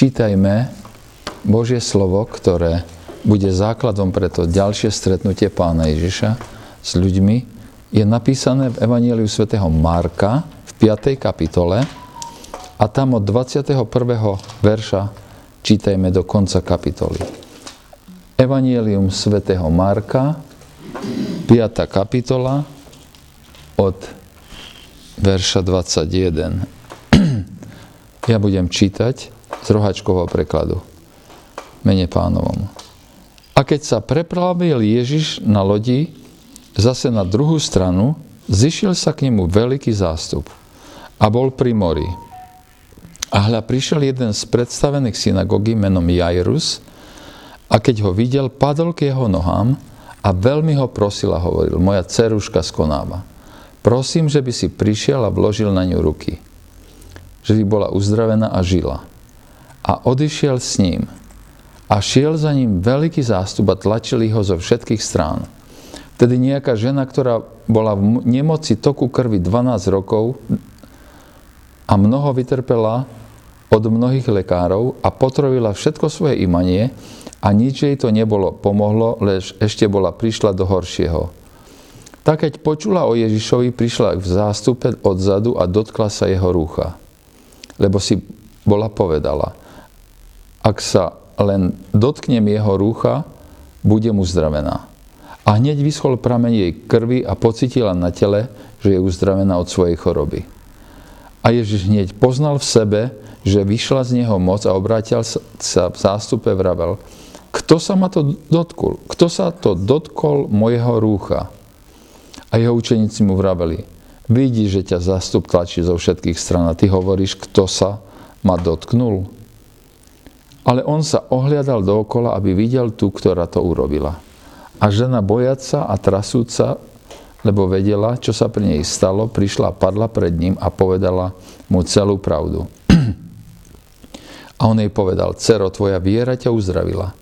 čítajme Božie slovo, ktoré bude základom pre to ďalšie stretnutie pána Ježiša s ľuďmi, je napísané v Evangeliu svätého Marka v 5. kapitole a tam od 21. verša čítajme do konca kapitoly. Evangelium svätého Marka, 5. kapitola od verša 21. Ja budem čítať z rohačkového prekladu. Mene pánovom. A keď sa preplavil Ježiš na lodi zase na druhú stranu, zišiel sa k nemu veľký zástup a bol pri mori. A hľa prišiel jeden z predstavených synagógy menom Jairus a keď ho videl, padol k jeho nohám a veľmi ho prosil a hovoril, moja ceruška skonáva. Prosím, že by si prišiel a vložil na ňu ruky. Že by bola uzdravená a žila. A odišiel s ním. A šiel za ním veľký zástup a tlačili ho zo všetkých strán. Vtedy nejaká žena, ktorá bola v nemoci toku krvi 12 rokov a mnoho vytrpela od mnohých lekárov a potrovila všetko svoje imanie a nič jej to nebolo pomohlo, lež ešte bola prišla do horšieho. Tak keď počula o Ježišovi, prišla v zástupe odzadu a dotkla sa jeho rúcha. Lebo si bola povedala, ak sa len dotknem jeho rúcha, budem uzdravená. A hneď vyschol prameň jej krvi a pocitila na tele, že je uzdravená od svojej choroby. A Ježiš hneď poznal v sebe, že vyšla z neho moc a obrátil sa v zástupe vravel, kto sa ma to dotkol? Kto sa to dotkol mojeho rúcha? A jeho učeníci mu vraveli, vidí, že ťa zástup tlačí zo všetkých stran a ty hovoríš, kto sa ma dotknul. Ale on sa ohliadal dookola, aby videl tú, ktorá to urobila. A žena bojaca a trasúca, lebo vedela, čo sa pri nej stalo, prišla a padla pred ním a povedala mu celú pravdu. A on jej povedal, cero, tvoja viera ťa uzdravila.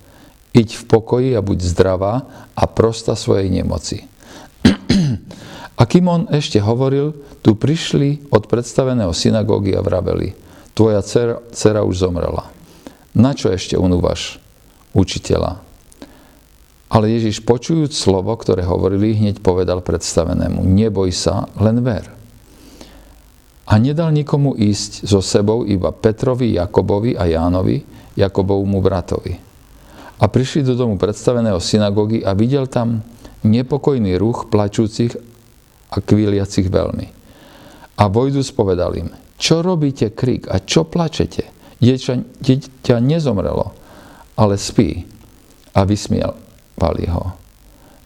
Iď v pokoji a buď zdravá a prosta svojej nemoci. A kým on ešte hovoril, tu prišli od predstaveného synagógy a vraveli, tvoja dcera, dcera už zomrela. Na čo ešte unúvaš učiteľa? Ale Ježiš počujúc slovo, ktoré hovorili, hneď povedal predstavenému, neboj sa, len ver. A nedal nikomu ísť so sebou iba Petrovi, Jakobovi a Jánovi, Jakobovmu bratovi. A prišli do domu predstaveného synagógy a videl tam nepokojný ruch plačúcich a kvíliacich veľmi. A Vojdus povedal im, čo robíte krik a čo plačete? Dieťa, dieťa nezomrelo, ale spí. A vysmievali ho.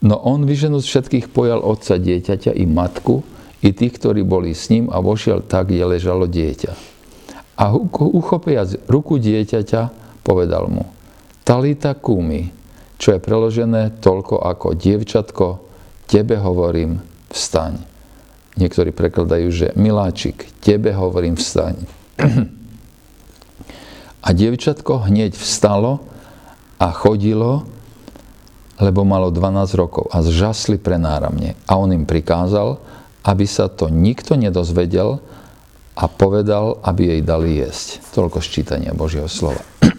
No on vyženúc všetkých pojal otca dieťaťa i matku, i tých, ktorí boli s ním a vošiel tak, kde ležalo dieťa. A uchopiac ruku dieťaťa, povedal mu, Talita kumi, čo je preložené toľko ako dievčatko, tebe hovorím, vstaň. Niektorí prekladajú, že miláčik, tebe hovorím vstaň. A dievčatko hneď vstalo a chodilo, lebo malo 12 rokov a zžasli prenáramne. A on im prikázal, aby sa to nikto nedozvedel a povedal, aby jej dali jesť. Toľko ščítania Božieho slova.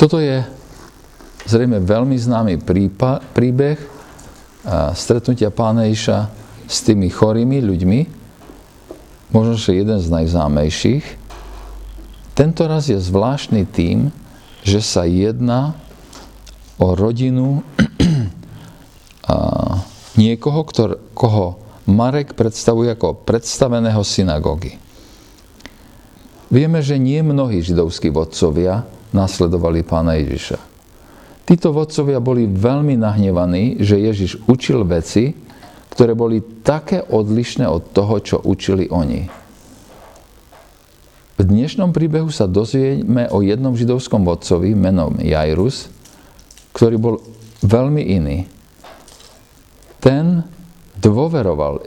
Toto je zrejme veľmi známy príbeh stretnutia pána Iša s tými chorými ľuďmi, možno, že jeden z najznámejších. Tento raz je zvláštny tým, že sa jedná o rodinu niekoho, ktor, koho Marek predstavuje ako predstaveného synagógy. Vieme, že nie mnohí židovskí vodcovia nasledovali pána Ježiša. Títo vodcovia boli veľmi nahnevaní, že Ježiš učil veci, ktoré boli také odlišné od toho, čo učili oni. V dnešnom príbehu sa dozvieme o jednom židovskom vodcovi menom Jairus, ktorý bol veľmi iný. Ten dôveroval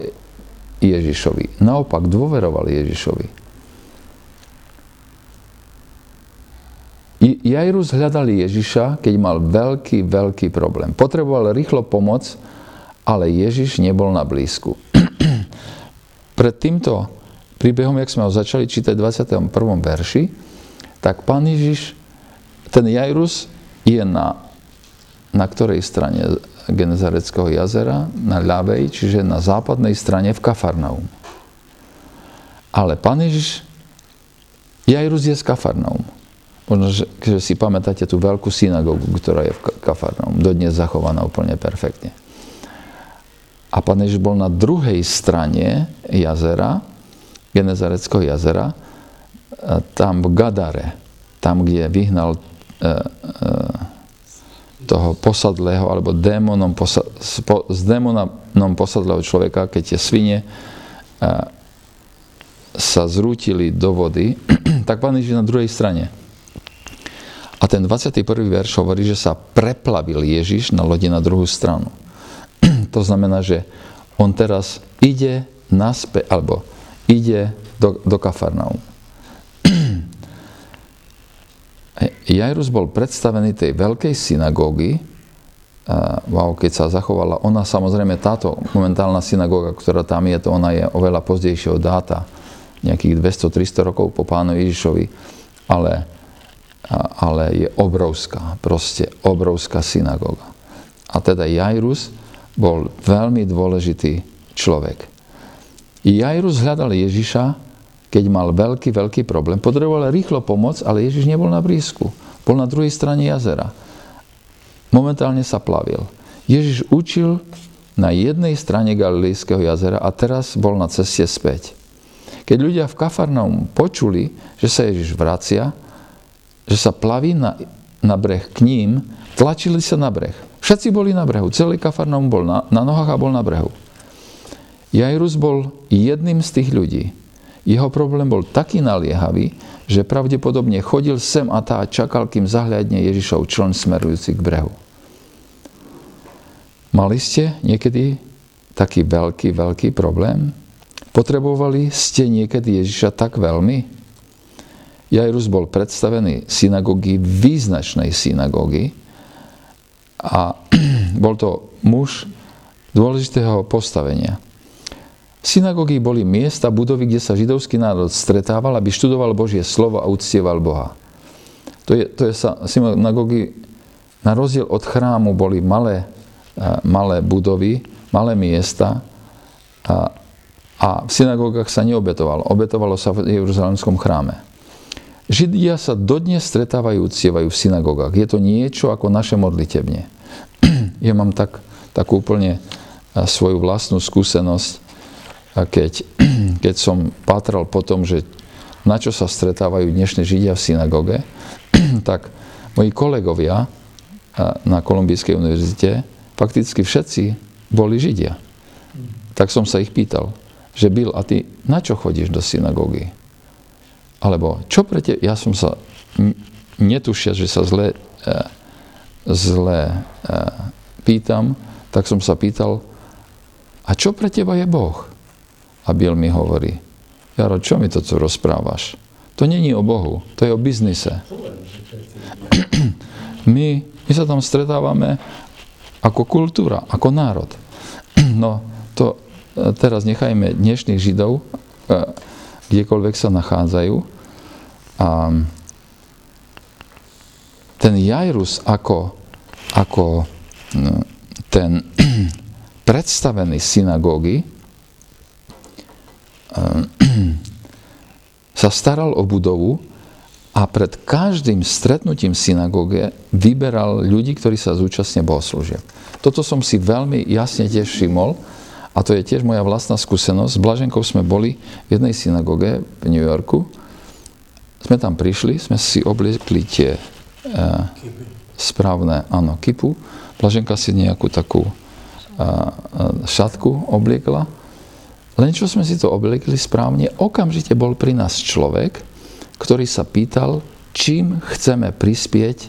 Ježišovi. Naopak dôveroval Ježišovi. Jairus hľadal Ježiša, keď mal veľký, veľký problém. Potreboval rýchlo pomoc, ale Ježiš nebol na blízku. Pred týmto príbehom, jak sme ho začali čítať v 21. verši, tak pán Ježiš, ten Jairus je na, na ktorej strane Genezareckého jazera? Na ľavej, čiže na západnej strane v Kafarnaum. Ale pán Ježiš, Jairus je z Kafarnaum. Možno, že, si pamätáte tú veľkú synagógu, ktorá je v Kafarnaum, dodnes zachovaná úplne perfektne. A pán Ježiš bol na druhej strane jazera, Genezareckého jazera, e, tam v Gadare, tam, kde vyhnal e, e, toho posadlého, alebo démonom, posa, po, s démonom posadlého človeka, keď tie svine sa zrútili do vody, tak pán Ježiš na druhej strane. A ten 21. verš hovorí, že sa preplavil Ježiš na lodi na druhú stranu. To znamená, že on teraz ide naspäť, alebo ide do, do Kafarnaum. Jairus bol predstavený tej veľkej synagógy, wow, keď sa zachovala, ona samozrejme táto momentálna synagóga, ktorá tam je, to ona je oveľa pozdejšieho dáta, nejakých 200-300 rokov po pánu Ježišovi, ale, ale je obrovská, proste obrovská synagóga. A teda Jairus bol veľmi dôležitý človek. Jairus hľadal Ježiša, keď mal veľký, veľký problém. Potreboval rýchlo pomoc, ale Ježiš nebol na blízku. Bol na druhej strane jazera. Momentálne sa plavil. Ježiš učil na jednej strane Galilejského jazera a teraz bol na ceste späť. Keď ľudia v Kafarnaum počuli, že sa Ježiš vracia, že sa plaví na, na breh k ním, tlačili sa na breh. Všetci boli na brehu, celý Kafarnaum bol na, na nohách a bol na brehu. Jairus bol jedným z tých ľudí. Jeho problém bol taký naliehavý, že pravdepodobne chodil sem a tá čakal, kým zahľadne Ježišov člen smerujúci k brehu. Mali ste niekedy taký veľký, veľký problém? Potrebovali ste niekedy Ježiša tak veľmi? Jairus bol predstavený synagógy, význačnej synagógy, a bol to muž dôležitého postavenia. Synagógy boli miesta, budovy, kde sa židovský národ stretával, aby študoval Božie slovo a uctieval Boha. To je, to je synagógy, na rozdiel od chrámu, boli malé, malé budovy, malé miesta a, a v synagógach sa neobetovalo. Obetovalo sa v Jeruzalemskom chráme. Židia sa dodnes stretávajú, uctievajú v synagógach. Je to niečo ako naše modlitebne ja mám tak, takú úplne svoju vlastnú skúsenosť, keď, keď som pátral po tom, že na čo sa stretávajú dnešní Židia v synagóge, tak moji kolegovia na Kolumbijskej univerzite, fakticky všetci boli Židia. Tak som sa ich pýtal, že Bill, a ty na čo chodíš do synagógy? Alebo čo pre te... Ja som sa netušia, že sa zle, e, zle e, pýtam, tak som sa pýtal, a čo pre teba je Boh? A Bill mi hovorí, Jaro, čo mi to tu rozprávaš? To není o Bohu, to je o biznise. My, my sa tam stretávame ako kultúra, ako národ. No, to e, teraz nechajme dnešných Židov, kdekoľvek sa nachádzajú. A ten Jairus ako, ako ten predstavený synagógy sa staral o budovu a pred každým stretnutím synagóge vyberal ľudí, ktorí sa zúčastnia bohoslúžieb. Toto som si veľmi jasne tiež všimol a to je tiež moja vlastná skúsenosť. S Blaženkou sme boli v jednej synagóge v New Yorku. Sme tam prišli, sme si obliekli tie uh, správne, áno, kipu Blaženka si nejakú takú šatku obliekla. Len čo sme si to obliekli správne, okamžite bol pri nás človek, ktorý sa pýtal, čím chceme prispieť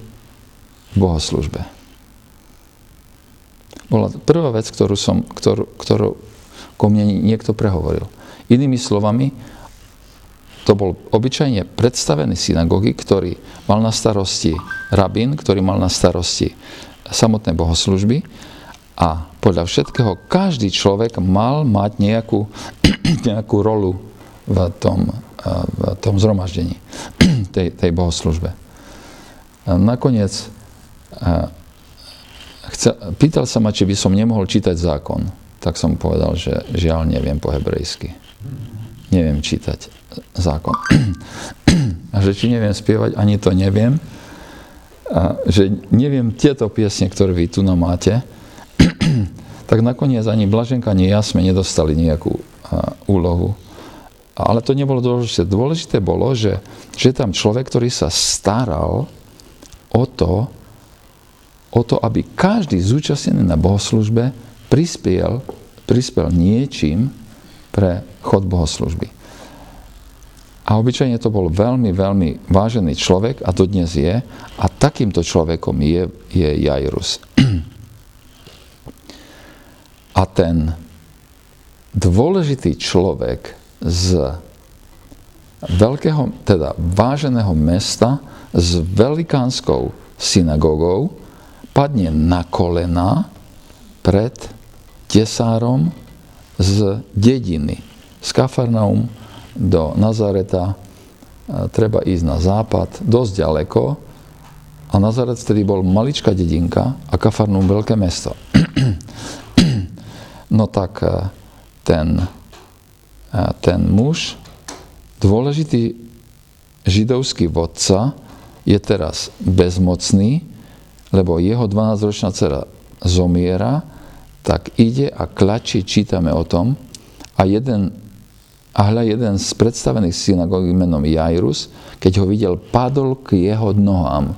bohoslužbe. Bola prvá vec, ktorú, som, ktorú, ktorú ko mne niekto prehovoril. Inými slovami, to bol obyčajne predstavený synagógy, ktorý mal na starosti rabín, ktorý mal na starosti samotné bohoslužby a podľa všetkého každý človek mal mať nejakú, nejakú rolu v tom, v tom zhromaždení, tej, tej bohoslužbe. Nakoniec chcel, pýtal sa ma, či by som nemohol čítať zákon. Tak som povedal, že žiaľ neviem po hebrejsky. Neviem čítať zákon. A že či neviem spievať, ani to neviem. A že neviem tieto piesne, ktoré vy tu máte, tak nakoniec ani Blaženka, ani ja sme nedostali nejakú úlohu. Ale to nebolo dôležité. Dôležité bolo, že, že tam človek, ktorý sa staral o to, o to, aby každý zúčastnený na bohoslužbe prispiel, prispel niečím pre chod bohoslužby. A obyčajne to bol veľmi, veľmi vážený človek a to dnes je. A takýmto človekom je, je Jairus. A ten dôležitý človek z veľkého, teda váženého mesta s velikánskou synagógou padne na kolena pred tesárom z dediny, z Kafarnaum do Nazareta, treba ísť na západ, dosť ďaleko, a Nazaret vtedy bol maličká dedinka a Kafarnaum veľké mesto. no tak e, ten, e, ten muž, dôležitý židovský vodca, je teraz bezmocný, lebo jeho 12-ročná dcera zomiera, tak ide a klačí, čítame o tom, a jeden, a hľa jeden z predstavených synagóg menom Jairus, keď ho videl, padol k jeho nohám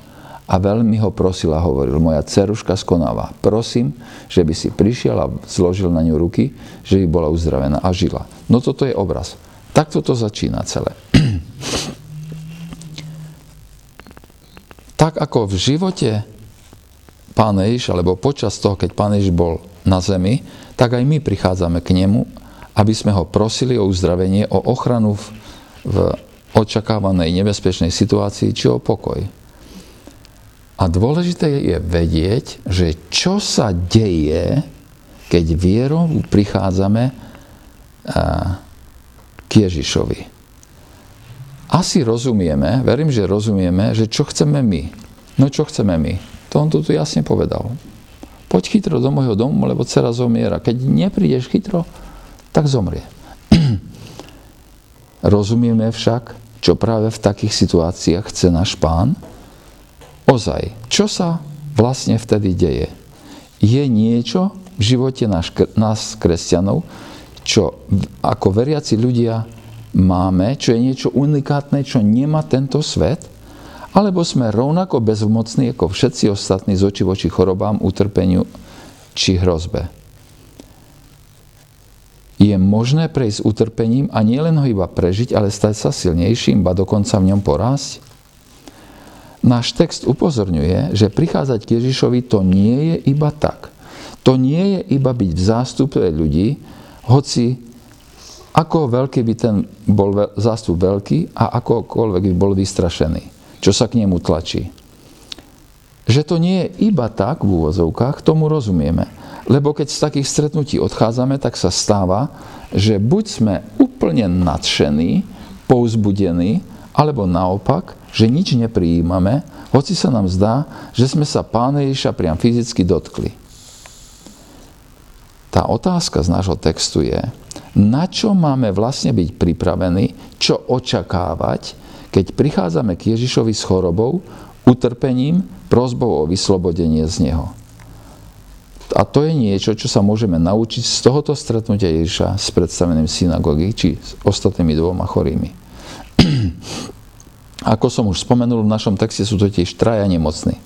a veľmi ho prosil a hovoril, moja ceruška skonáva, prosím, že by si prišiel a zložil na ňu ruky, že by bola uzdravená a žila. No toto je obraz. Takto to začína celé. tak ako v živote Pán Ježiš, alebo počas toho, keď Pán Ježiš bol na zemi, tak aj my prichádzame k nemu, aby sme ho prosili o uzdravenie, o ochranu v, v očakávanej nebezpečnej situácii, či o pokoj. A dôležité je vedieť, že čo sa deje, keď vierou prichádzame k Ježišovi. Asi rozumieme, verím, že rozumieme, že čo chceme my. No čo chceme my? To on tu jasne povedal. Poď chytro do môjho domu, lebo dcera zomiera. Keď neprídeš chytro, tak zomrie. Rozumieme však, čo práve v takých situáciách chce náš pán? Ozaj, čo sa vlastne vtedy deje? Je niečo v živote nás, nás kresťanov, čo ako veriaci ľudia máme, čo je niečo unikátne, čo nemá tento svet – alebo sme rovnako bezmocní ako všetci ostatní z oči voči chorobám, utrpeniu či hrozbe. Je možné prejsť utrpením a nielen ho iba prežiť, ale stať sa silnejším, ba dokonca v ňom porásť? Náš text upozorňuje, že prichádzať k Ježišovi to nie je iba tak. To nie je iba byť v zástupe ľudí, hoci ako veľký by ten bol zástup veľký a akokoľvek by bol vystrašený čo sa k nemu tlačí. Že to nie je iba tak v úvozovkách, tomu rozumieme. Lebo keď z takých stretnutí odchádzame, tak sa stáva, že buď sme úplne nadšení, pouzbudení, alebo naopak, že nič neprijímame, hoci sa nám zdá, že sme sa Pána Ježiša priam fyzicky dotkli. Tá otázka z nášho textu je, na čo máme vlastne byť pripravení, čo očakávať, keď prichádzame k Ježišovi s chorobou, utrpením, prozbou o vyslobodenie z Neho. A to je niečo, čo sa môžeme naučiť z tohoto stretnutia Ježiša s predstaveným synagógy, či s ostatnými dvoma chorými. Ako som už spomenul, v našom texte sú totiž traja nemocní.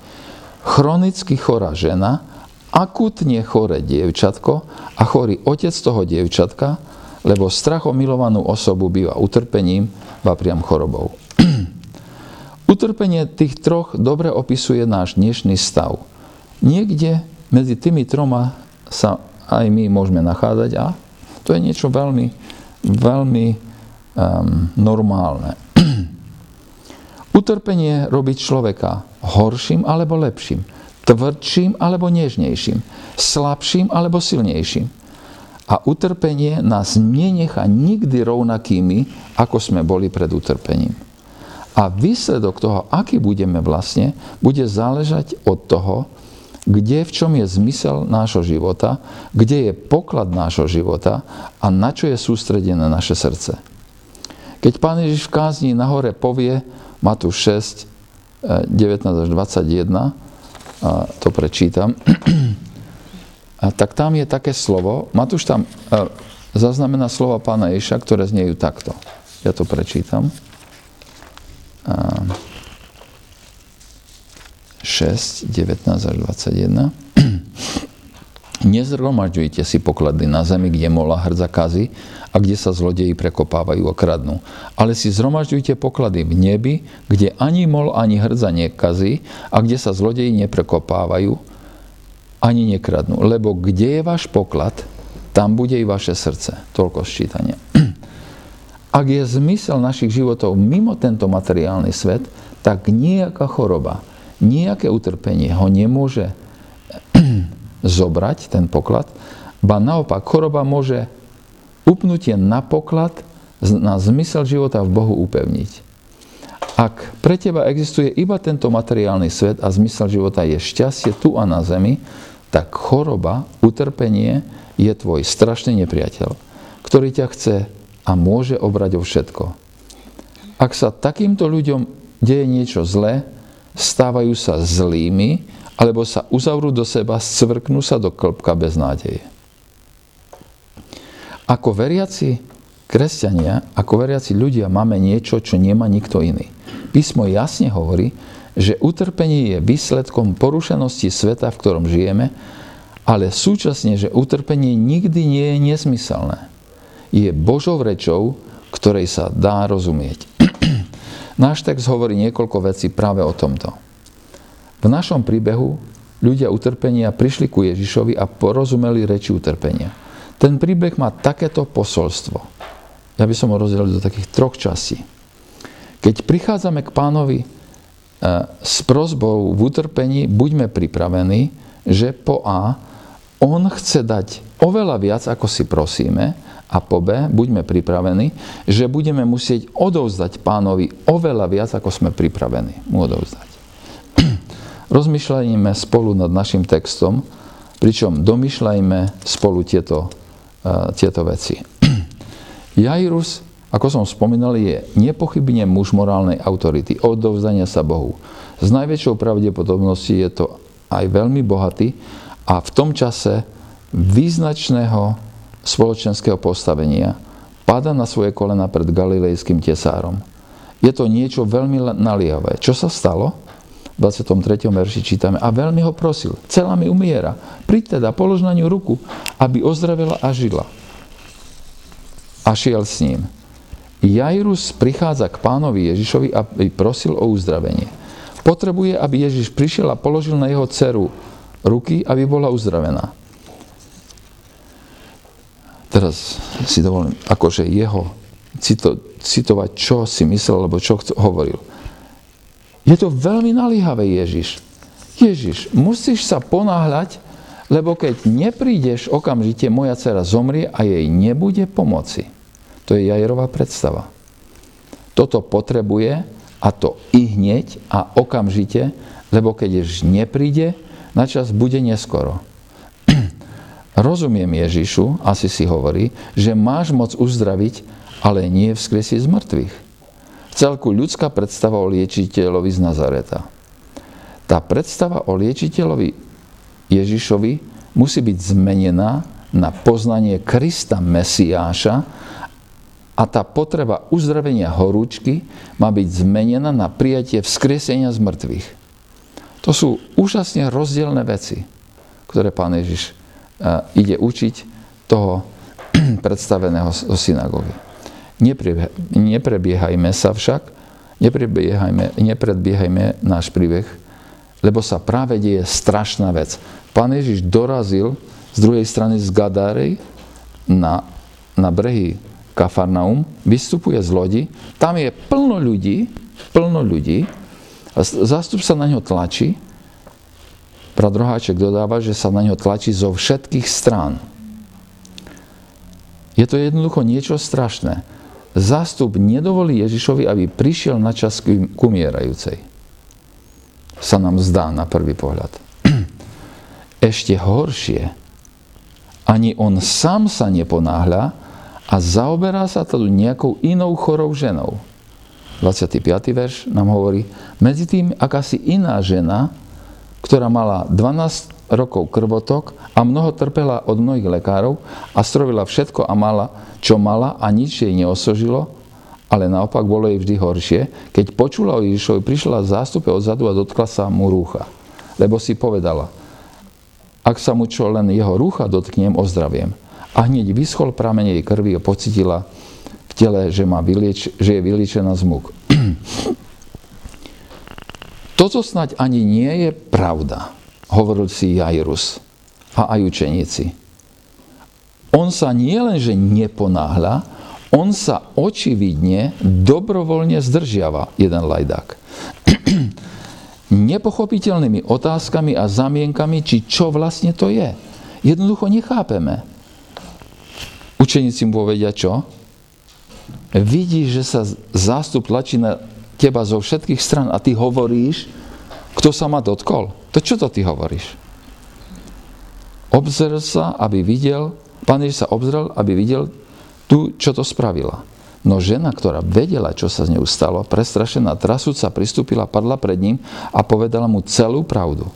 Chronicky chorá žena, akutne choré dievčatko a chorý otec toho dievčatka, lebo strach o milovanú osobu býva utrpením, ba priam chorobou. Utrpenie tých troch dobre opisuje náš dnešný stav. Niekde medzi tými troma sa aj my môžeme nachádzať a to je niečo veľmi, veľmi um, normálne. Utrpenie robí človeka horším alebo lepším, tvrdším alebo nežnejším, slabším alebo silnejším. A utrpenie nás nenecha nikdy rovnakými, ako sme boli pred utrpením. A výsledok toho, aký budeme vlastne, bude záležať od toho, kde, v čom je zmysel nášho života, kde je poklad nášho života a na čo je sústredené naše srdce. Keď Pán Ježiš v kázni nahore povie, Matúš 6, 19 až 21, a to prečítam, a tak tam je také slovo, Matúš tam a, zaznamená slova pána Ježiša, ktoré zniejú takto. Ja to prečítam. A, 6, 19 až 21. Nezhromažďujte si poklady na zemi, kde mola hrdza kazy a kde sa zlodeji prekopávajú a kradnú. Ale si zhromažďujte poklady v nebi, kde ani mol, ani hrdza nekazí a kde sa zlodeji neprekopávajú ani nekradnú. Lebo kde je váš poklad, tam bude i vaše srdce. Toľko sčítania. Ak je zmysel našich životov mimo tento materiálny svet, tak nejaká choroba, nejaké utrpenie ho nemôže zobrať, ten poklad, ba naopak choroba môže upnutie na poklad, na zmysel života v Bohu upevniť. Ak pre teba existuje iba tento materiálny svet a zmysel života je šťastie tu a na zemi, tak choroba, utrpenie je tvoj strašný nepriateľ, ktorý ťa chce a môže obrať o všetko. Ak sa takýmto ľuďom deje niečo zlé, stávajú sa zlými, alebo sa uzavrú do seba, scvrknú sa do klbka bez nádeje. Ako veriaci kresťania, ako veriaci ľudia máme niečo, čo nemá nikto iný. Písmo jasne hovorí, že utrpenie je výsledkom porušenosti sveta, v ktorom žijeme, ale súčasne, že utrpenie nikdy nie je nesmyselné. Je Božou rečou, ktorej sa dá rozumieť. Náš text hovorí niekoľko vecí práve o tomto. V našom príbehu ľudia utrpenia prišli ku Ježišovi a porozumeli reči utrpenia. Ten príbeh má takéto posolstvo. Ja by som ho rozdelil do takých troch častí. Keď prichádzame k pánovi e, s prozbou v utrpení, buďme pripravení, že po A on chce dať oveľa viac, ako si prosíme, a po B buďme pripravení, že budeme musieť odovzdať pánovi oveľa viac, ako sme pripravení mu odovzdať. Rozmýšľajme spolu nad našim textom, pričom domýšľajme spolu tieto, uh, tieto veci. Jairus, ako som spomínal, je nepochybne muž morálnej autority, odovzdania sa Bohu. S najväčšou pravdepodobnosťou je to aj veľmi bohatý a v tom čase význačného spoločenského postavenia pada na svoje kolena pred galilejským tesárom. Je to niečo veľmi naliehavé. Čo sa stalo? 23. verši čítame, a veľmi ho prosil, celá mi umiera, príď teda, polož na ňu ruku, aby ozdravila a žila. A šiel s ním. Jairus prichádza k pánovi Ježišovi, aby prosil o uzdravenie. Potrebuje, aby Ježiš prišiel a položil na jeho dceru ruky, aby bola uzdravená. Teraz si dovolím, akože jeho cito, citovať, čo si myslel, alebo čo hovoril. Je to veľmi nalíhavé, Ježiš. Ježiš, musíš sa ponáhľať, lebo keď neprídeš okamžite, moja dcera zomrie a jej nebude pomoci. To je Jajerová predstava. Toto potrebuje a to i hneď a okamžite, lebo keď Ježiš nepríde, na čas bude neskoro. Rozumiem Ježišu, asi si hovorí, že máš moc uzdraviť, ale nie vzkriesiť z mŕtvych v celku ľudská predstava o liečiteľovi z Nazareta. Tá predstava o liečiteľovi Ježišovi musí byť zmenená na poznanie Krista Mesiáša a tá potreba uzdravenia horúčky má byť zmenená na prijatie vzkriesenia z mŕtvych. To sú úžasne rozdielne veci, ktoré pán Ježiš ide učiť toho predstaveného zo synagógy. Neprebiehajme sa však, neprebiehajme, nepredbiehajme náš príbeh, lebo sa práve deje strašná vec. Pán Ježiš dorazil z druhej strany z Gadárej na, na brehy Kafarnaum, vystupuje z lodi, tam je plno ľudí, plno ľudí, zástup sa na ňo tlačí, Brat Roháček dodáva, že sa na ňo tlačí zo všetkých strán. Je to jednoducho niečo strašné. Zástup nedovolí Ježišovi, aby prišiel na čas k umierajúcej. Sa nám zdá na prvý pohľad. Ešte horšie, ani on sám sa neponáhľa a zaoberá sa tu nejakou inou chorou ženou. 25. verš nám hovorí, medzi tým akási iná žena, ktorá mala 12 rokov krvotok a mnoho trpela od mnohých lekárov a strovila všetko a mala, čo mala a nič jej neosožilo, ale naopak bolo jej vždy horšie. Keď počula o Ježišovi, prišla v zástupe odzadu a dotkla sa mu rúcha. Lebo si povedala, ak sa mu čo len jeho rúcha dotknem, ozdraviem. A hneď vyschol prameň jej krvi a pocitila v tele, že, má vylieč, že je vyliečená z múk. Toto snať ani nie je pravda, hovoril si Jairus a aj učeníci. On sa nie len, že neponáhľa, on sa očividne dobrovoľne zdržiava, jeden lajdák. Nepochopiteľnými otázkami a zamienkami, či čo vlastne to je. Jednoducho nechápeme. Učeníci mu povedia čo? Vidíš, že sa zástup tlačí na teba zo všetkých stran a ty hovoríš, kto sa ma dotkol. To čo to ty hovoríš? Obzrel sa, aby videl, pán Ježiš sa obzrel, aby videl tu, čo to spravila. No žena, ktorá vedela, čo sa z ňou stalo, prestrašená, trasúca, pristúpila, padla pred ním a povedala mu celú pravdu.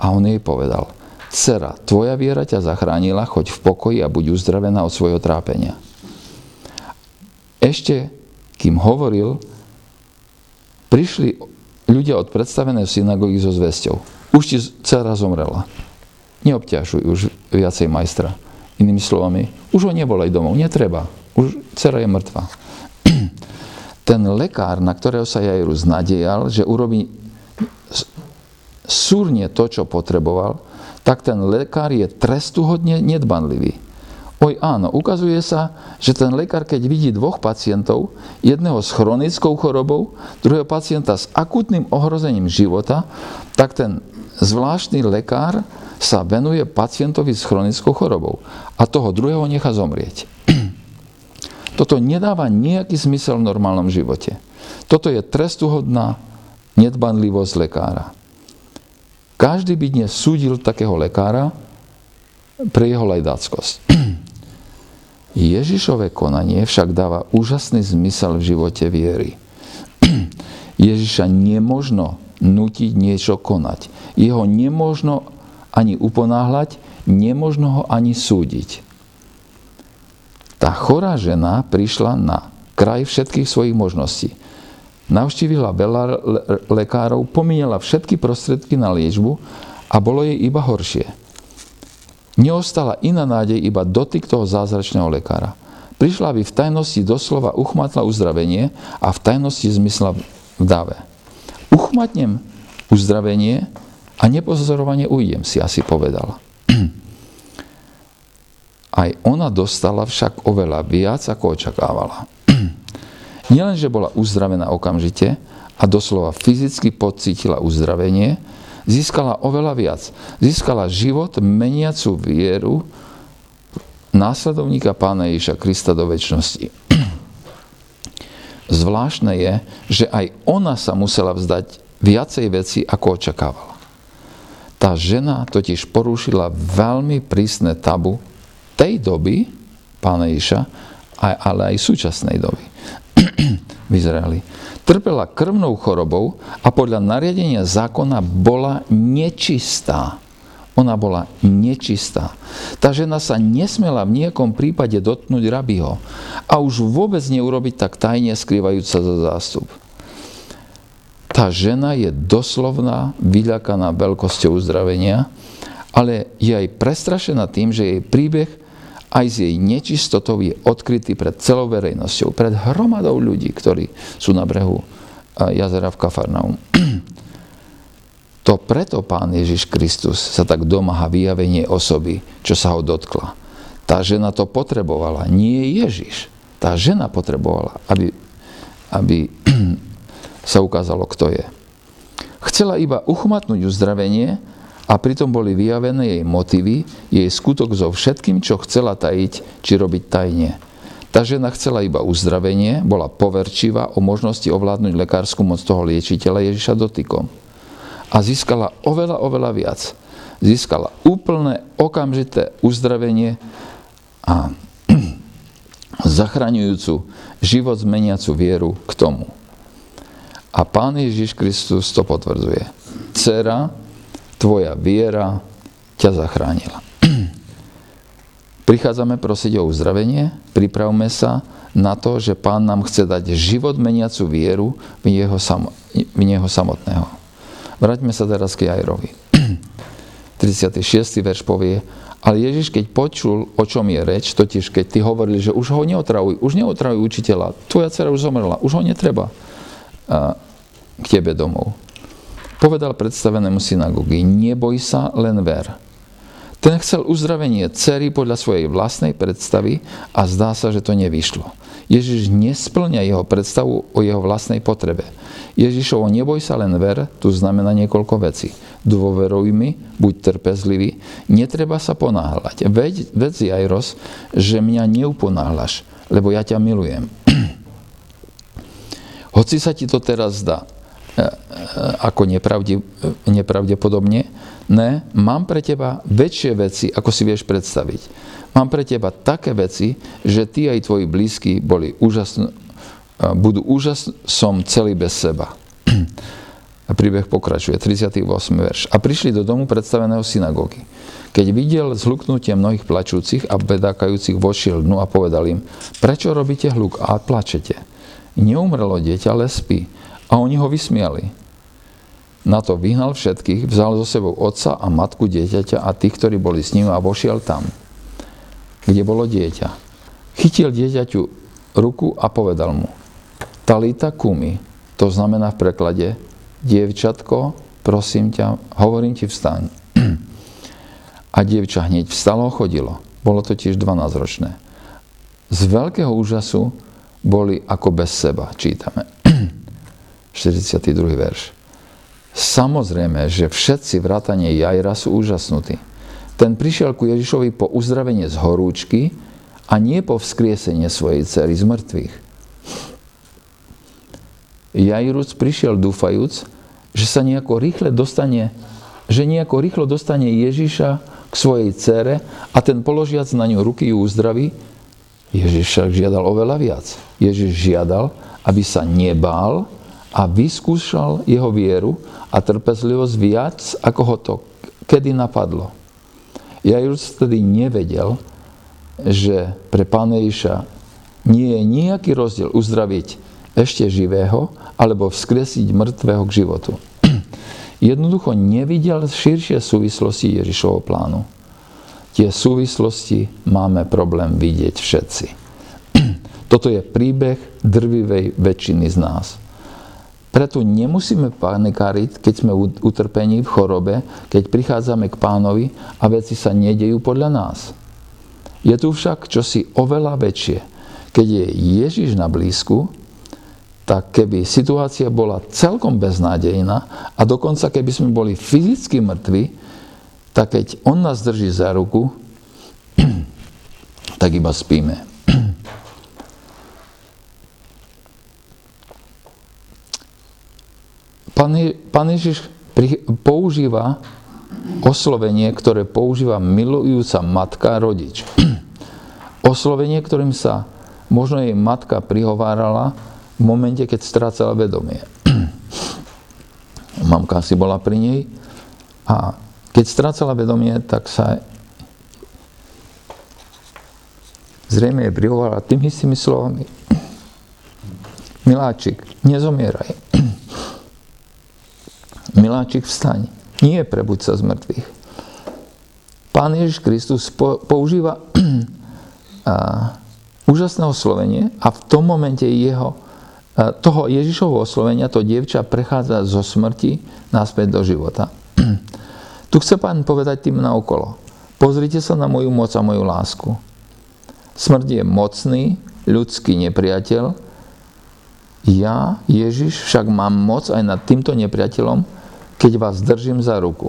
A on jej povedal, Cera, tvoja viera ťa zachránila, choď v pokoji a buď uzdravená od svojho trápenia. Ešte, kým hovoril, prišli ľudia od predstavenej synagógy so zväzťou. Už ti dcera zomrela. Neobťažuj už viacej majstra. Inými slovami, už ho nevolaj domov, netreba. Už dcera je mŕtva. Ten lekár, na ktorého sa Jairus nadejal, že urobí súrne to, čo potreboval, tak ten lekár je trestuhodne nedbanlivý. Oj áno, ukazuje sa, že ten lekár, keď vidí dvoch pacientov, jedného s chronickou chorobou, druhého pacienta s akutným ohrozením života, tak ten zvláštny lekár sa venuje pacientovi s chronickou chorobou a toho druhého nechá zomrieť. Toto nedáva nejaký zmysel v normálnom živote. Toto je trestuhodná nedbanlivosť lekára. Každý by dnes súdil takého lekára pre jeho lajdáckosť. Ježišové konanie však dáva úžasný zmysel v živote viery. Ježiša nemožno nutiť niečo konať. Jeho nemožno ani uponáhľať, nemožno ho ani súdiť. Tá chorá žena prišla na kraj všetkých svojich možností. Navštívila veľa lekárov, pomínala všetky prostriedky na liečbu a bolo jej iba horšie. Neostala iná nádej iba dotyk toho zázračného lekára. Prišla, aby v tajnosti doslova uchmatla uzdravenie a v tajnosti zmysla v dáve. Uchmatnem uzdravenie a nepozorovanie ujdem, si asi povedala. Aj ona dostala však oveľa viac, ako očakávala. Nielen, že bola uzdravená okamžite a doslova fyzicky pocítila uzdravenie, získala oveľa viac. Získala život, meniacu vieru následovníka Pána Ježiša Krista do väčšnosti. Zvláštne je, že aj ona sa musela vzdať viacej veci, ako očakávala. Tá žena totiž porušila veľmi prísne tabu tej doby Pána Ježiša, ale aj súčasnej doby v Izraeli trpela krvnou chorobou a podľa nariadenia zákona bola nečistá. Ona bola nečistá. Tá žena sa nesmela v nejakom prípade dotknúť rabiho a už vôbec neurobiť tak tajne skrývajúca za zástup. Tá žena je doslovná, vyľakaná veľkosťou uzdravenia, ale je aj prestrašená tým, že jej príbeh aj z jej nečistotou je odkrytý pred celou verejnosťou, pred hromadou ľudí, ktorí sú na brehu jazera v Kafarnaum. To preto pán Ježiš Kristus sa tak domáha vyjavenie osoby, čo sa ho dotkla. Tá žena to potrebovala, nie Ježiš. Tá žena potrebovala, aby, aby sa ukázalo, kto je. Chcela iba uchmatnúť uzdravenie a pritom boli vyjavené jej motivy, jej skutok so všetkým, čo chcela tajiť či robiť tajne. Tá žena chcela iba uzdravenie, bola poverčivá o možnosti ovládnuť lekárskú moc toho liečiteľa Ježiša dotykom. A získala oveľa, oveľa viac. Získala úplné, okamžité uzdravenie a zachraňujúcu, život zmeniacu vieru k tomu. A Pán Ježiš Kristus to potvrdzuje. Cera, tvoja viera ťa zachránila. Prichádzame prosiť o uzdravenie, pripravme sa na to, že Pán nám chce dať život meniacu vieru v Neho, sam, v neho samotného. Vráťme sa teraz k Jairovi. 36. verš povie, ale Ježiš, keď počul, o čom je reč, totiž keď ty hovorili, že už ho neotravuj, už neotravuj učiteľa, tvoja dcera už zomrela, už ho netreba k tebe domov povedal predstavenému synagógy, neboj sa, len ver. Ten chcel uzdravenie cery podľa svojej vlastnej predstavy a zdá sa, že to nevyšlo. Ježiš nesplňa jeho predstavu o jeho vlastnej potrebe. Ježišovo neboj sa len ver, tu znamená niekoľko vecí. Dôveruj mi, buď trpezlivý, netreba sa ponáhľať. Veď, veď Jairos, že mňa neuponáhľaš, lebo ja ťa milujem. Hoci sa ti to teraz zdá, ako nepravde, nepravdepodobne. Ne, mám pre teba väčšie veci, ako si vieš predstaviť. Mám pre teba také veci, že ty aj tvoji blízky boli úžasn, e, budú úžasom celý bez seba. A príbeh pokračuje, 38. verš. A prišli do domu predstaveného synagógy. Keď videl zhluknutie mnohých plačúcich a bedákajúcich, vošiel dnu a povedal im, prečo robíte hluk a plačete? Neumrelo dieťa, ale spí. A oni ho vysmiali. Na to vyhnal všetkých, vzal zo sebou otca a matku dieťaťa a tých, ktorí boli s ním a vošiel tam, kde bolo dieťa. Chytil dieťaťu ruku a povedal mu, Talita kumi, to znamená v preklade, dievčatko, prosím ťa, hovorím ti vstaň. A dievča hneď vstalo a chodilo. Bolo to tiež 12 ročné. Z veľkého úžasu boli ako bez seba, čítame. 42. verš. Samozrejme, že všetci vrátane Jajra sú úžasnutí. Ten prišiel ku Ježišovi po uzdravenie z horúčky a nie po vzkriesenie svojej cery z mŕtvych. Jajrúc prišiel dúfajúc, že sa nejako rýchle dostane, že nejako rýchlo dostane Ježiša k svojej cere a ten položiac na ňu ruky ju uzdraví. Ježiš však žiadal oveľa viac. Ježiš žiadal, aby sa nebál, a vyskúšal jeho vieru a trpezlivosť viac, ako ho to kedy napadlo. Jairus vtedy nevedel, že pre pána Ježiša nie je nejaký rozdiel uzdraviť ešte živého alebo vzkriesiť mŕtvého k životu. Jednoducho nevidel širšie súvislosti Ježišovho plánu. Tie súvislosti máme problém vidieť všetci. Toto je príbeh drvivej väčšiny z nás. Preto nemusíme panikáriť, keď sme utrpení v chorobe, keď prichádzame k pánovi a veci sa nedejú podľa nás. Je tu však čosi oveľa väčšie. Keď je Ježiš na blízku, tak keby situácia bola celkom beznádejná a dokonca keby sme boli fyzicky mŕtvi, tak keď On nás drží za ruku, tak iba spíme. Pán, Pán Ježiš používa oslovenie, ktoré používa milujúca matka rodič. oslovenie, ktorým sa možno jej matka prihovárala v momente, keď strácala vedomie. Mamka si bola pri nej a keď strácala vedomie, tak sa zrejme je prihovára tým istými slovami. Miláčik, nezomieraj. Miláčik, vstaň. Nie prebuď sa z mŕtvych. Pán Ježiš Kristus používa úžasné oslovenie a v tom momente jeho, toho Ježišovho oslovenia to dievča prechádza zo smrti naspäť do života. Tu chce pán povedať tým na okolo. Pozrite sa na moju moc a moju lásku. Smrť je mocný, ľudský nepriateľ. Ja, Ježiš, však mám moc aj nad týmto nepriateľom, keď vás držím za ruku.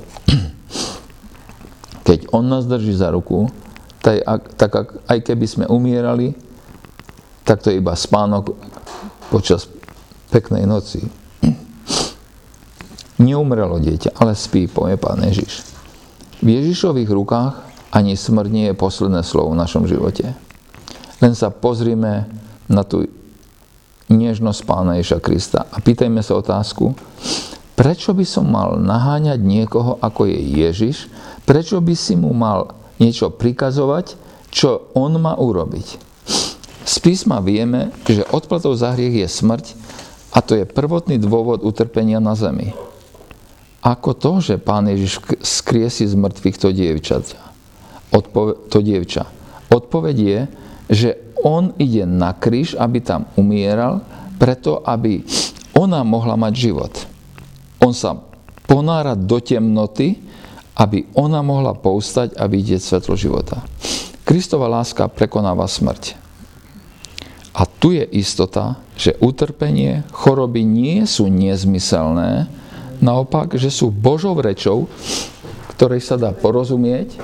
keď On nás drží za ruku, tak, tak aj keby sme umierali, tak to je iba spánok počas peknej noci. Neumrelo dieťa, ale spí, povie Pán Ježiš. V Ježišových rukách ani smrť nie je posledné slovo v našom živote. Len sa pozrime na tú nežnosť Pána Ježa Krista a pýtajme sa otázku, prečo by som mal naháňať niekoho, ako je Ježiš, prečo by si mu mal niečo prikazovať, čo on má urobiť. Z písma vieme, že odplatou za hriech je smrť a to je prvotný dôvod utrpenia na zemi. Ako to, že pán Ježiš skriesi z mŕtvych to dievča? Odpove- to dievča. Odpoveď je, že on ide na kríž, aby tam umieral, preto aby ona mohla mať život. On sa ponára do temnoty, aby ona mohla poustať a vidieť svetlo života. Kristova láska prekonáva smrť. A tu je istota, že utrpenie, choroby nie sú nezmyselné, naopak, že sú Božou rečou, ktorej sa dá porozumieť.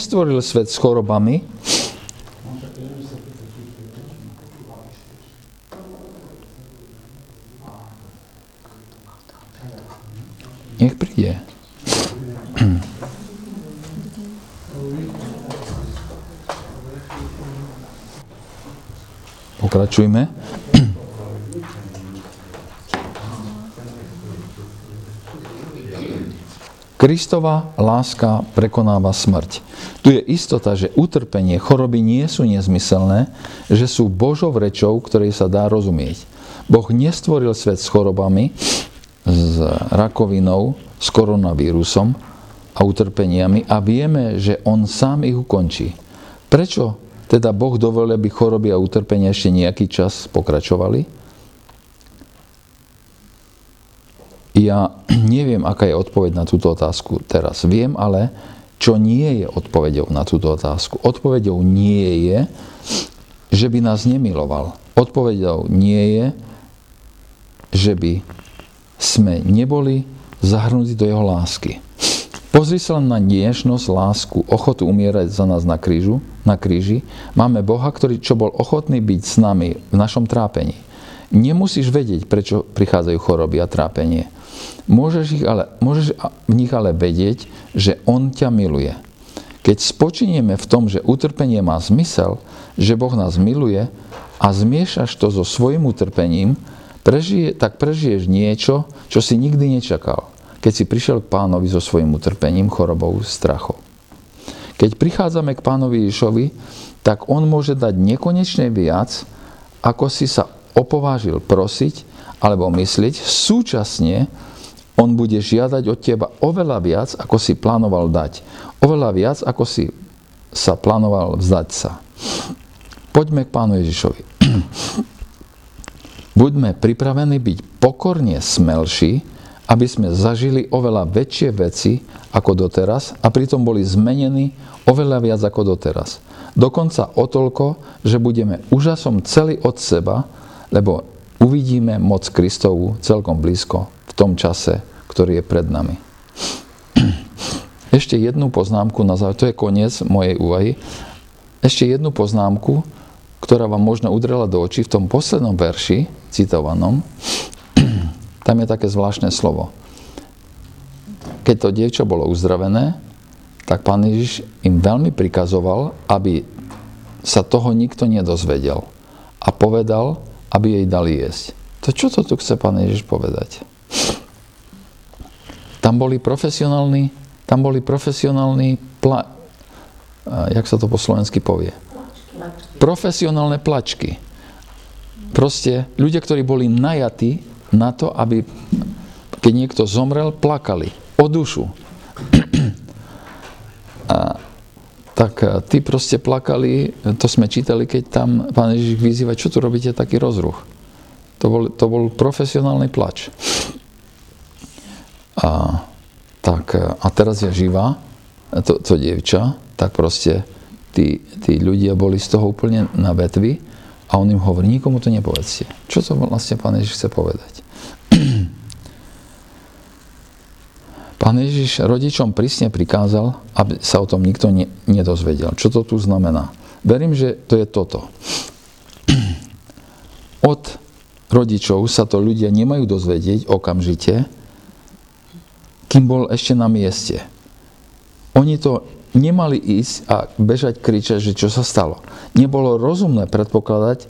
Nestvoril svet s chorobami, Nech príde. Pokračujme. Kristova láska prekonáva smrť. Tu je istota, že utrpenie, choroby nie sú nezmyselné, že sú Božou rečou, ktorej sa dá rozumieť. Boh nestvoril svet s chorobami, s rakovinou, s koronavírusom a utrpeniami a vieme, že on sám ich ukončí. Prečo teda Boh dovolil, aby choroby a utrpenia ešte nejaký čas pokračovali? Ja neviem, aká je odpoveď na túto otázku teraz. Viem ale, čo nie je odpovedou na túto otázku. Odpovedou nie je, že by nás nemiloval. Odpovedou nie je, že by sme neboli zahrnutí do jeho lásky. Pozri sa len na nežnosť, lásku, ochotu umierať za nás na, krížu, na kríži. Máme Boha, ktorý čo bol ochotný byť s nami v našom trápení. Nemusíš vedieť, prečo prichádzajú choroby a trápenie. Môžeš, ich ale, môžeš v nich ale vedieť, že On ťa miluje. Keď spočinieme v tom, že utrpenie má zmysel, že Boh nás miluje a zmiešaš to so svojim utrpením, prežije, tak prežiješ niečo, čo si nikdy nečakal, keď si prišiel k pánovi so svojím utrpením, chorobou, strachom. Keď prichádzame k pánovi Ježovi, tak on môže dať nekonečne viac, ako si sa opovážil prosiť alebo myslieť. Súčasne on bude žiadať od teba oveľa viac, ako si plánoval dať. Oveľa viac, ako si sa plánoval vzdať sa. Poďme k pánu Ježišovi. Buďme pripravení byť pokorne smelší, aby sme zažili oveľa väčšie veci ako doteraz a pritom boli zmenení oveľa viac ako doteraz. Dokonca o toľko, že budeme úžasom celý od seba, lebo uvidíme moc Kristovu celkom blízko v tom čase, ktorý je pred nami. Ešte jednu poznámku na záver, to je koniec mojej úvahy. Ešte jednu poznámku, ktorá vám možno udrela do očí v tom poslednom verši, citovanom, tam je také zvláštne slovo. Keď to dievča bolo uzdravené, tak pán Ježiš im veľmi prikazoval, aby sa toho nikto nedozvedel. A povedal, aby jej dali jesť. To čo to tu chce pán Ježiš povedať? Tam boli profesionálni, tam boli profesionálni pla, jak sa to po slovensky povie? profesionálne plačky. Proste ľudia, ktorí boli najatí na to, aby keď niekto zomrel, plakali o dušu. A, tak tí proste plakali, to sme čítali, keď tam pán Ježiš vyzýva, čo tu robíte taký rozruch. To bol, to bol profesionálny plač. A, tak, a teraz je živá, to, to dievča, tak proste tí, tí ľudia boli z toho úplne na vetvi a on im hovorí, nikomu to nepovedzte. Čo to vlastne pán Ježiš chce povedať? Pán Ježiš rodičom prísne prikázal, aby sa o tom nikto ne, nedozvedel. Čo to tu znamená? Verím, že to je toto. Od rodičov sa to ľudia nemajú dozvedieť okamžite, kým bol ešte na mieste. Oni to nemali ísť a bežať kričať, že čo sa stalo. Nebolo rozumné predpokladať,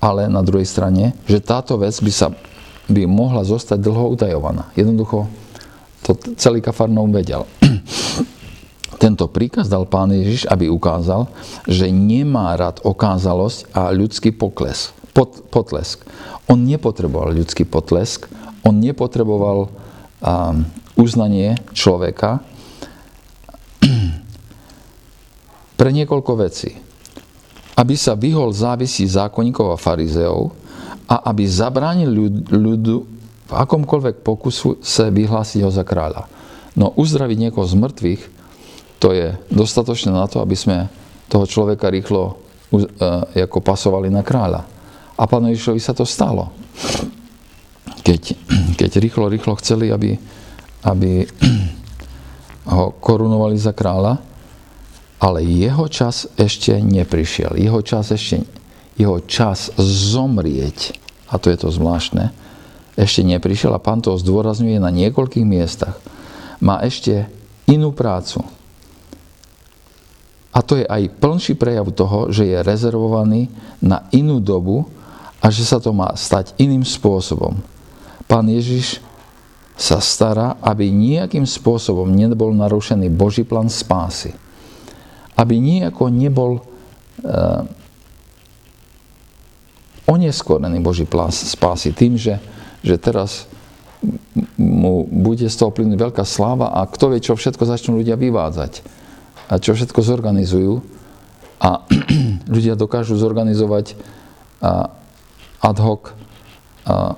ale na druhej strane, že táto vec by sa by mohla zostať dlho utajovaná. Jednoducho to celý Kafarnaum vedel. Tento príkaz dal pán Ježiš, aby ukázal, že nemá rád okázalosť a ľudský pokles, pot, potlesk. On nepotreboval ľudský potlesk, on nepotreboval um, uznanie človeka pre niekoľko vecí. Aby sa vyhol závisí zákonníkov a farizeov a aby zabránil ľud, ľudu v akomkoľvek pokusu sa vyhlásiť ho za kráľa. No uzdraviť niekoho z mŕtvych, to je dostatočné na to, aby sme toho človeka rýchlo uh, ako pasovali na kráľa. A pánu Ježišovi sa to stalo. Keď, keď rýchlo, rýchlo chceli, aby, aby ho korunovali za kráľa, ale jeho čas ešte neprišiel. Jeho čas ešte, jeho čas zomrieť, a to je to zvláštne, ešte neprišiel a pán to zdôrazňuje na niekoľkých miestach. Má ešte inú prácu. A to je aj plnší prejav toho, že je rezervovaný na inú dobu a že sa to má stať iným spôsobom. Pán Ježiš sa stará, aby nejakým spôsobom nebol narušený Boží plán spásy. Aby nejako nebol uh, oneskorený Boží plán spásy tým, že že teraz mu bude z toho plynúť veľká sláva a kto vie, čo všetko začnú ľudia vyvádzať a čo všetko zorganizujú a ľudia dokážu zorganizovať ad hoc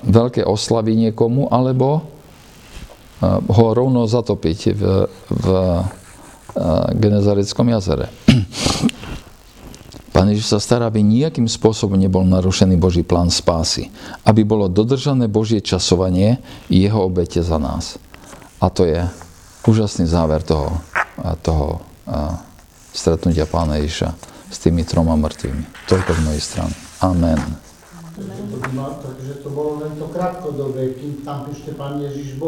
veľké oslavy niekomu alebo ho rovno zatopiť v, v Genezareckom jazere. Pán Ježiš sa stará, aby nejakým spôsobom nebol narušený Boží plán spásy. Aby bolo dodržané Božie časovanie jeho obete za nás. A to je úžasný záver toho, toho stretnutia Pána Ježiša s tými troma mŕtvými. Toľko z mojej strany. Amen. Takže to bolo len to krátkodobé, kým tam ešte Pán Ježiš bol.